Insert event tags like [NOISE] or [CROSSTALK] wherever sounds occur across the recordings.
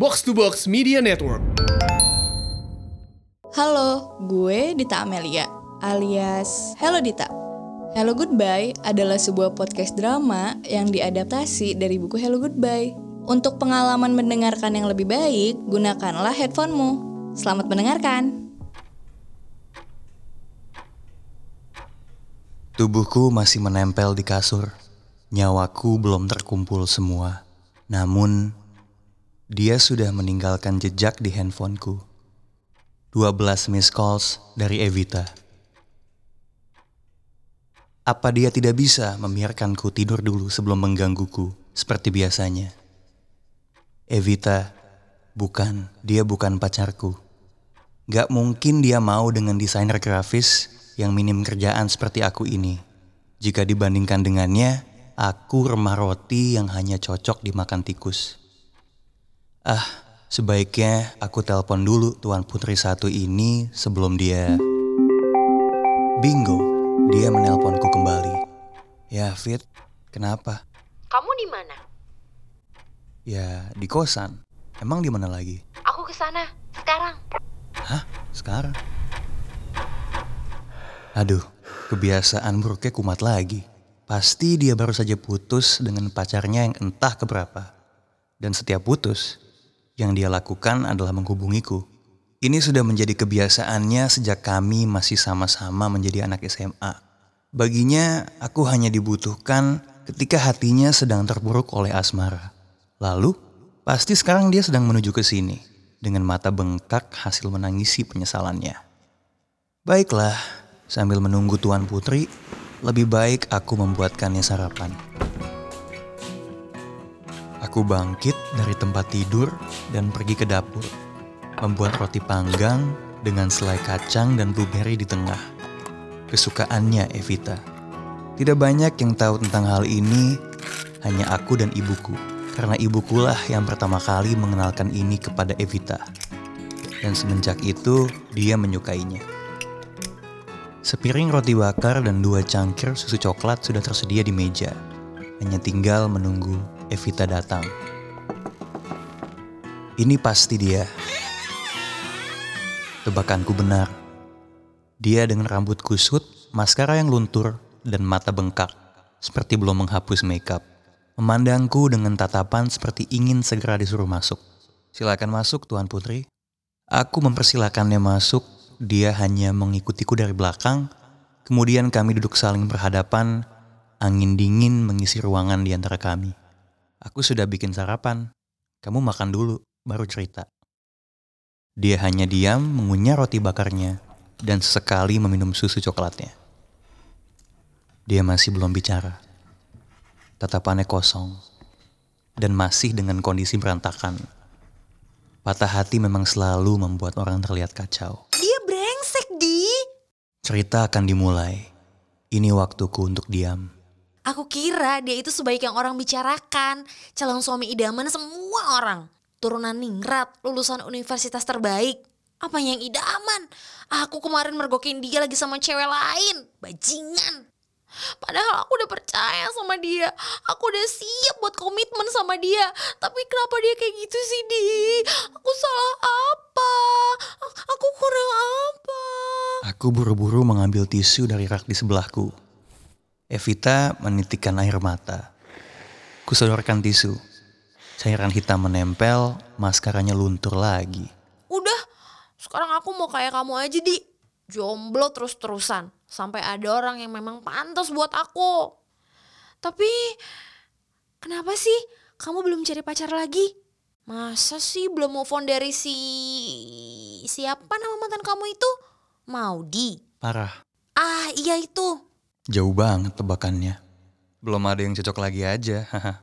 Box to Box Media Network. Halo, gue Dita Amelia, alias Hello Dita. Hello Goodbye adalah sebuah podcast drama yang diadaptasi dari buku Hello Goodbye. Untuk pengalaman mendengarkan yang lebih baik, gunakanlah headphonemu. Selamat mendengarkan. Tubuhku masih menempel di kasur. Nyawaku belum terkumpul semua. Namun, dia sudah meninggalkan jejak di handphoneku. 12 miss calls dari Evita. Apa dia tidak bisa membiarkanku tidur dulu sebelum menggangguku seperti biasanya? Evita, bukan, dia bukan pacarku. Gak mungkin dia mau dengan desainer grafis yang minim kerjaan seperti aku ini. Jika dibandingkan dengannya, aku remah roti yang hanya cocok dimakan tikus. Ah, sebaiknya aku telepon dulu Tuan Putri satu ini sebelum dia... Bingo, dia menelponku kembali. Ya, Fit, kenapa? Kamu di mana? Ya, di kosan. Emang di mana lagi? Aku ke sana sekarang. Hah? Sekarang? Aduh, kebiasaan buruknya kumat lagi. Pasti dia baru saja putus dengan pacarnya yang entah keberapa. Dan setiap putus, yang dia lakukan adalah menghubungiku. Ini sudah menjadi kebiasaannya sejak kami masih sama-sama menjadi anak SMA. Baginya, aku hanya dibutuhkan ketika hatinya sedang terpuruk oleh asmara. Lalu, pasti sekarang dia sedang menuju ke sini dengan mata bengkak hasil menangisi penyesalannya. Baiklah, sambil menunggu Tuan Putri, lebih baik aku membuatkannya sarapan. Aku bangkit dari tempat tidur dan pergi ke dapur, membuat roti panggang dengan selai kacang dan blueberry di tengah. Kesukaannya Evita. Tidak banyak yang tahu tentang hal ini, hanya aku dan ibuku. Karena ibukulah yang pertama kali mengenalkan ini kepada Evita. Dan semenjak itu, dia menyukainya. Sepiring roti bakar dan dua cangkir susu coklat sudah tersedia di meja. Hanya tinggal menunggu Evita datang. Ini pasti dia. Tebakanku benar. Dia dengan rambut kusut, maskara yang luntur, dan mata bengkak, seperti belum menghapus makeup. Memandangku dengan tatapan seperti ingin segera disuruh masuk. Silakan masuk, Tuan Putri. Aku mempersilakannya masuk, dia hanya mengikutiku dari belakang. Kemudian kami duduk saling berhadapan, angin dingin mengisi ruangan di antara kami. Aku sudah bikin sarapan. Kamu makan dulu, baru cerita. Dia hanya diam mengunyah roti bakarnya dan sesekali meminum susu coklatnya. Dia masih belum bicara. Tatapannya kosong dan masih dengan kondisi berantakan. Patah hati memang selalu membuat orang terlihat kacau. Dia brengsek, Di. Cerita akan dimulai. Ini waktuku untuk diam. Aku kira dia itu sebaik yang orang bicarakan. Calon suami idaman semua orang. Turunan ningrat, lulusan universitas terbaik. Apa yang idaman? Aku kemarin mergokin dia lagi sama cewek lain. Bajingan. Padahal aku udah percaya sama dia. Aku udah siap buat komitmen sama dia. Tapi kenapa dia kayak gitu sih, Di? Aku salah apa? Aku kurang apa? Aku buru-buru mengambil tisu dari rak di sebelahku. Evita menitikkan air mata. Kusodorkan tisu. Cairan hitam menempel, maskaranya luntur lagi. Udah, sekarang aku mau kayak kamu aja, Di. Jomblo terus-terusan. Sampai ada orang yang memang pantas buat aku. Tapi, kenapa sih kamu belum cari pacar lagi? Masa sih belum move on dari si... Siapa nama mantan kamu itu? Maudi. Parah. Ah, iya itu. Jauh banget tebakannya. Belum ada yang cocok lagi aja. [LAUGHS]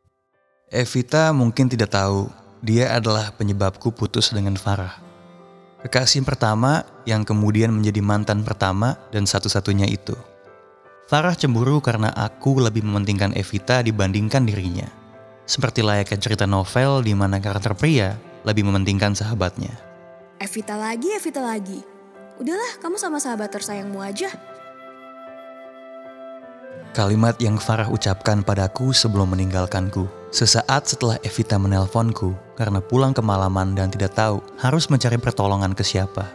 Evita mungkin tidak tahu dia adalah penyebabku putus dengan Farah. Kekasih pertama yang kemudian menjadi mantan pertama dan satu-satunya itu. Farah cemburu karena aku lebih mementingkan Evita dibandingkan dirinya. Seperti layaknya cerita novel di mana karakter pria lebih mementingkan sahabatnya. Evita lagi, Evita lagi. Udahlah, kamu sama sahabat tersayangmu aja. Kalimat yang Farah ucapkan padaku sebelum meninggalkanku Sesaat setelah Evita menelponku karena pulang kemalaman dan tidak tahu harus mencari pertolongan ke siapa.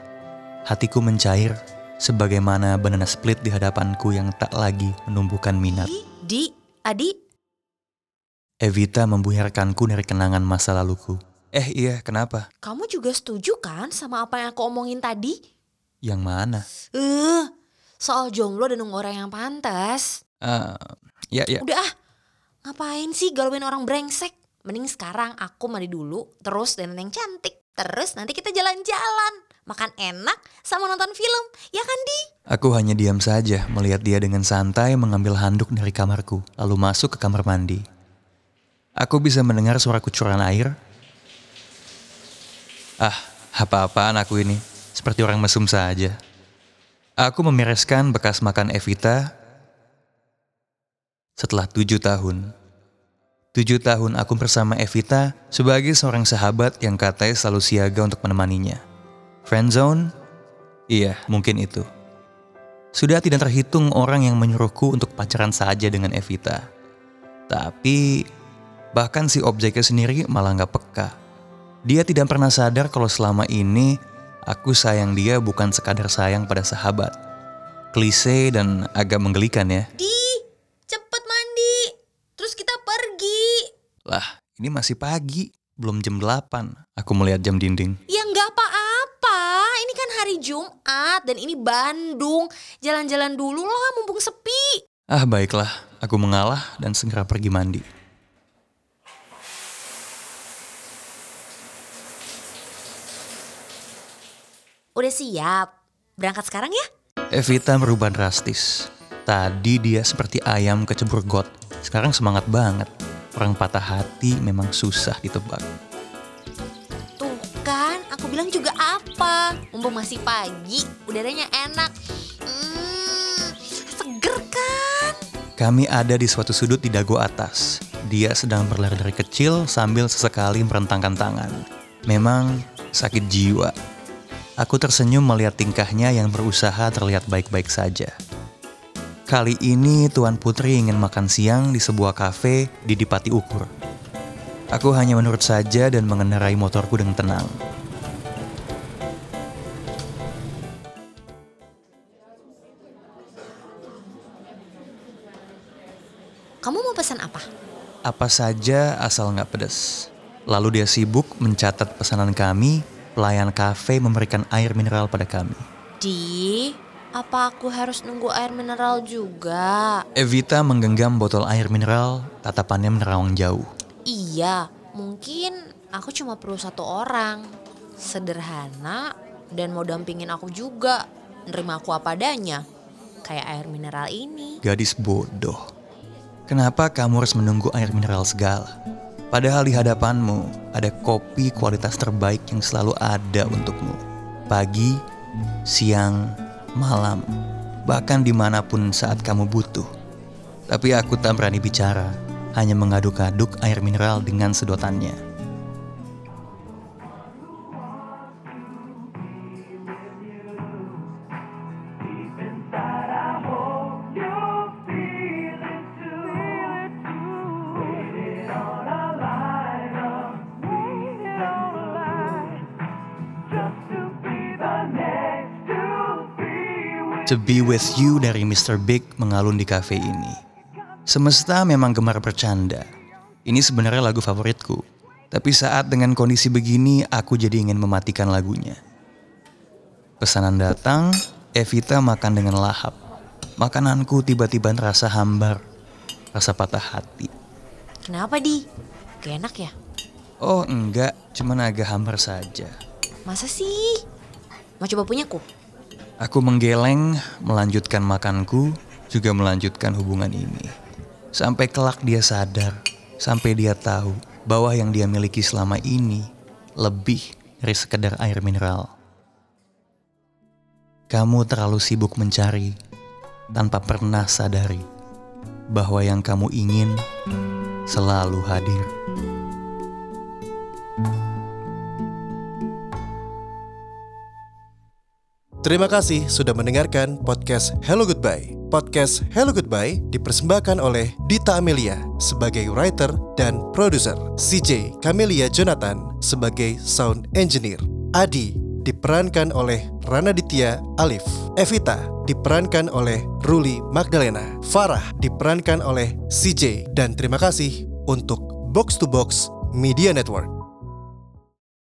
Hatiku mencair sebagaimana banana split di hadapanku yang tak lagi menumbuhkan minat. Di, Adi, Evita membuyarkanku dari kenangan masa laluku. Eh iya, kenapa? kamu juga setuju kan sama apa yang aku omongin tadi? Yang mana? Eh, soal jomblo dan nunggu orang yang pantas. Ah, ya ya. Udah ah, ngapain sih galauin orang brengsek? Mending sekarang aku mandi dulu, terus dan yang cantik. Terus nanti kita jalan-jalan, makan enak, sama nonton film. Ya kan, Di? Aku hanya diam saja melihat dia dengan santai mengambil handuk dari kamarku, lalu masuk ke kamar mandi. Aku bisa mendengar suara kucuran air. Ah, apa-apaan aku ini? Seperti orang mesum saja. Aku membereskan bekas makan Evita setelah tujuh tahun. Tujuh tahun aku bersama Evita sebagai seorang sahabat yang katanya selalu siaga untuk menemaninya. Friendzone? Iya, mungkin itu. Sudah tidak terhitung orang yang menyuruhku untuk pacaran saja dengan Evita. Tapi bahkan si objeknya sendiri malah nggak peka. Dia tidak pernah sadar kalau selama ini aku sayang dia bukan sekadar sayang pada sahabat. Klise dan agak menggelikan ya. Di, cepet mandi. Terus kita pergi. Lah, ini masih pagi, belum jam 8. Aku melihat jam dinding. Ya nggak apa-apa, ini kan hari Jumat dan ini Bandung. Jalan-jalan dulu lah mumpung sepi. Ah, baiklah. Aku mengalah dan segera pergi mandi. Udah siap? Berangkat sekarang ya? Evita merubah drastis. Tadi dia seperti ayam kecebur got. Sekarang semangat banget. Orang patah hati memang susah ditebak. Tuh kan, aku bilang juga apa? Mumpung masih pagi, udaranya enak. Hmm, seger kan? Kami ada di suatu sudut di dago atas. Dia sedang berlari dari kecil sambil sesekali merentangkan tangan. Memang sakit jiwa. Aku tersenyum melihat tingkahnya yang berusaha terlihat baik-baik saja. Kali ini Tuan Putri ingin makan siang di sebuah kafe di Dipati Ukur. Aku hanya menurut saja dan mengendarai motorku dengan tenang. Kamu mau pesan apa? Apa saja asal nggak pedas. Lalu dia sibuk mencatat pesanan kami, pelayan kafe memberikan air mineral pada kami. Di, apa aku harus nunggu air mineral juga? Evita menggenggam botol air mineral, tatapannya menerawang jauh. Iya, mungkin aku cuma perlu satu orang. Sederhana dan mau dampingin aku juga. Nerima aku apa adanya. Kayak air mineral ini. Gadis bodoh. Kenapa kamu harus menunggu air mineral segala? Padahal di hadapanmu ada kopi kualitas terbaik yang selalu ada untukmu. Pagi, siang, malam, bahkan di mana pun saat kamu butuh. Tapi aku tak berani bicara, hanya mengaduk-aduk air mineral dengan sedotannya. To Be With You dari Mr. Big mengalun di kafe ini. Semesta memang gemar bercanda. Ini sebenarnya lagu favoritku. Tapi saat dengan kondisi begini, aku jadi ingin mematikan lagunya. Pesanan datang, Evita makan dengan lahap. Makananku tiba-tiba terasa hambar, rasa patah hati. Kenapa di? Gak enak ya? Oh enggak, cuman agak hambar saja. Masa sih? Mau coba punyaku? Aku menggeleng, melanjutkan makanku, juga melanjutkan hubungan ini. Sampai kelak dia sadar, sampai dia tahu bahwa yang dia miliki selama ini lebih dari sekedar air mineral. Kamu terlalu sibuk mencari tanpa pernah sadari bahwa yang kamu ingin selalu hadir. Terima kasih sudah mendengarkan podcast Hello Goodbye. Podcast Hello Goodbye dipersembahkan oleh Dita Amelia sebagai writer dan produser, CJ Camelia Jonathan sebagai sound engineer, Adi diperankan oleh Rana Ditya Alif, Evita diperankan oleh Ruli Magdalena, Farah diperankan oleh CJ dan terima kasih untuk Box to Box Media Network.